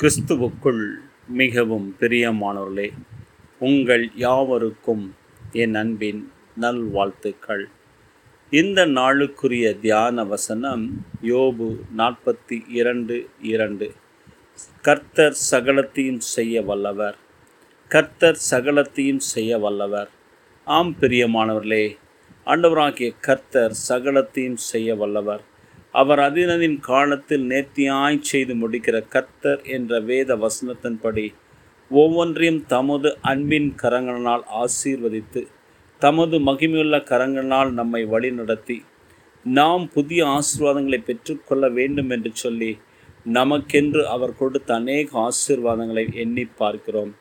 கிறிஸ்துவுக்குள் மிகவும் பிரியமானவர்களே உங்கள் யாவருக்கும் என் அன்பின் நல்வாழ்த்துக்கள். இந்த நாளுக்குரிய தியான வசனம் யோபு நாற்பத்தி இரண்டு இரண்டு. கர்த்தர் சகலத்தையும் செய்ய வல்லவர். கர்த்தர் சகலத்தையும் செய்ய வல்லவர். ஆம் பிரியமானவர்களே ஆண்டவராகிய கர்த்தர் சகலத்தையும் செய்ய வல்லவர். அவர் அதினதின் காலத்தில் நேர்த்தியாய் செய்து முடிக்கிற கர்த்தர் என்ற வேத வசனத்தின்படி ஒவ்வொன்றையும் தமது அன்பின் கரங்களினால் ஆசீர்வதித்து தமது மகிமையுள்ள கரங்களினால் நம்மை வழிநடத்தி நாம் புதிய ஆசீர்வாதங்களை பெற்றுக்கொள்ள வேண்டும் என்று சொல்லி நமக்கென்று அவர் கொடுத்த அநேக ஆசீர்வாதங்களை எண்ணி பார்க்கிறோம்.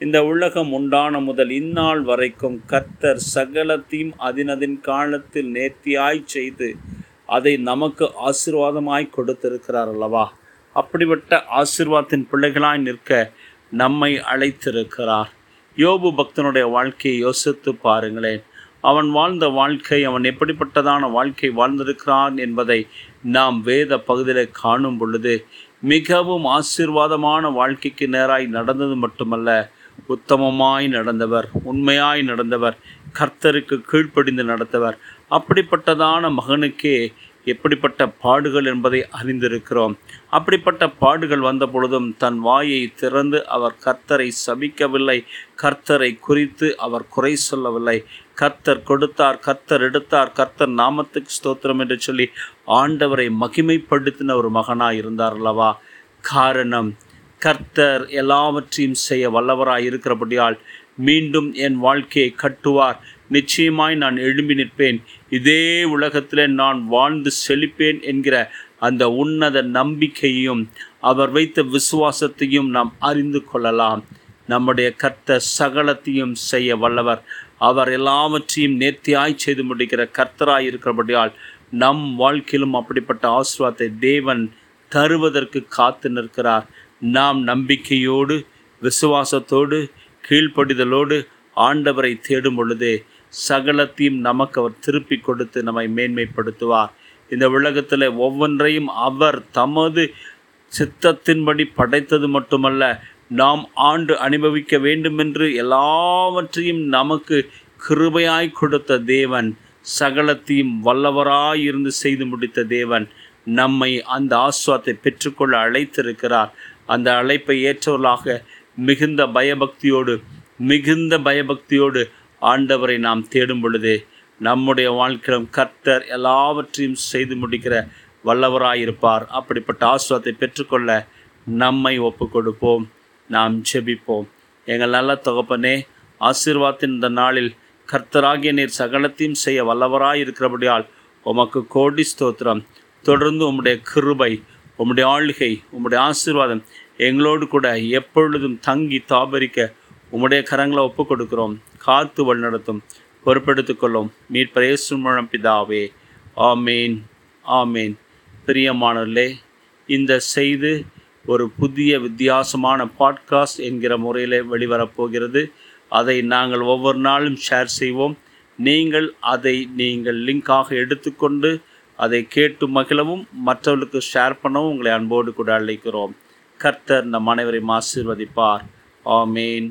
இந்த உலகம் உண்டான முதல் இந்நாள் வரைக்கும் கர்த்தர் சகலத்தையும் அதினதின் காலத்தில் நேர்த்தியாய் செய்து அதை நமக்கு ஆசீர்வாதமாய் கொடுத்திருக்கிறார் அல்லவா? அப்படிப்பட்ட ஆசீர்வாதத்தின் பிள்ளைகளாய் நிற்க நம்மை அழைத்திருக்கிறார். யோபு பக்தனுடைய வாழ்க்கையை யோசித்து பாருங்களேன். அவன் வாழ்ந்த வாழ்க்கை அவன் எப்படிப்பட்டதான வாழ்க்கை வாழ்ந்திருக்கிறான் என்பதை நாம் வேத பகுதியில் காணும் பொழுது மிகவும் ஆசீர்வாதமான வாழ்க்கைக்கு நேராய் நடந்தது மட்டுமல்ல உத்தமமாய் நடந்தவர் உண்மையாய் நடந்தவர் கர்த்தருக்கு கீழ்ப்படிந்து நடந்தவர் அப்படிப்பட்டதான மகனுக்கே எப்படிப்பட்ட பாடுகள் என்பதை அறிந்திருக்கிறோம். அப்படிப்பட்ட பாடுகள் வந்த பொழுதும் தன் வாயை திறந்து அவர் கர்த்தரை சபிக்கவில்லை. கர்த்தரை குறித்து அவர் குறை சொல்லவில்லை. கர்த்தர் கொடுத்தார் கர்த்தர் எடுத்தார் கர்த்தர் நாமத்துக்கு ஸ்தோத்திரம் என்று சொல்லி ஆண்டவரை மகிமைப்படுத்தின ஒரு மகனாக இருந்தார் அல்லவா? காரணம் கர்த்தர் எல்லாவற்றையும் செய்ய வல்லவராய் இருக்கிறபடியால் மீண்டும் என் வாழ்க்கையை கட்டுவார். நிச்சயமாய் நான் எழும்பி நிற்பேன். இதே உலகத்தில் நான் வாழ்ந்து செழிப்பேன் என்கிற அந்த உன்னத நம்பிக்கையும் அவர் வைத்த விசுவாசத்தையும் நாம் அறிந்து கொள்ளலாம். நம்முடைய கர்த்தர் சகலத்தையும் செய்ய வல்லவர். அவர் எல்லாவற்றையும் நேர்த்தியாய் செய்து முடிக்கிற கர்த்தராய் இருக்கிறபடியால் நம் வாழ்க்கையிலும் அப்படிப்பட்ட ஆசீர்வாதத்தை தேவன் தருவதற்கு காத்து நிற்கிறார். நாம் நம்பிக்கையோடு விசுவாசத்தோடு கீழ்ப்படிதலோடு ஆண்டவரை தேடும் பொழுது சகலத்தையும் நமக்கு அவர் திருப்பி கொடுத்து நம்மை மேன்மைப்படுத்துவார். இந்த உலகத்தில் ஒவ்வொன்றையும் அவர் தமது சித்தத்தின்படி படைத்தது மட்டுமல்ல நாம் ஆண்டு அனுபவிக்க வேண்டுமென்று எல்லாவற்றையும் நமக்கு கிருபையாய் கொடுத்த தேவன் சகலத்தையும் வல்லவராய் இருந்து செய்து முடித்த தேவன். நம்மை அந்த ஆஸ்வாத்தை பெற்றுக்கொள்ள அழைத்திருக்கிறார். அந்த அழைப்பை ஏற்றவர்களாக மிகுந்த பயபக்தியோடு மிகுந்த பயபக்தியோடு ஆண்டவரை நாம் தேடும் பொழுது நம்முடைய வாழ்க்கையிலும் கர்த்தர் எல்லாவற்றையும் செய்து முடிக்கிற வல்லவராயிருப்பார். அப்படிப்பட்ட ஆசுவாத்தை பெற்றுக்கொள்ள நம்மை ஒப்பு கொடுப்போம் நாம் ஜெபிப்போம். எங்கள் நல்ல தொகப்பனே ஆசீர்வாதத்தின் இந்த நாளில் கர்த்தராகிய நீர் சகலத்தையும் செய்ய வல்லவராக இருக்கிறபடியால் உமக்கு கோடி ஸ்தோத்திரம். தொடர்ந்து உம்முடைய கிருபை உம்முடைய ஆளுகை உம்முடைய ஆசீர்வாதம் எங்களோடு கூட எப்பொழுதும் தங்கி தாபரிக்க உம்முடைய கரங்களை ஒப்பு கொடுக்கிறோம் காத்து வழிநடத்தும் பொறுப்பெடுத்துக் கொள்ளும். மீட்பரேசு மூலம் பிதாவே. ஆமேன். ஆமேன். பிரியமானவர்களே இந்த செய்து ஒரு புதிய வித்தியாசமான பாட்காஸ்ட் என்கிற முறையில் வெளிவரப்போகிறது அதை நாங்கள் ஒவ்வொரு நாளும் ஷேர் செய்வோம். நீங்கள் அதை நீங்கள் லிங்காக எடுத்துக்கொண்டு அதை கேட்டு மகிழவும் மற்றவர்களுக்கு ஷேர் பண்ணவும் உங்களை அன்போடு கூட அழைக்கிறோம். கர்த்தர் நம் அனைவரையும் ஆசீர்வதிப்பார். ஆமேன்.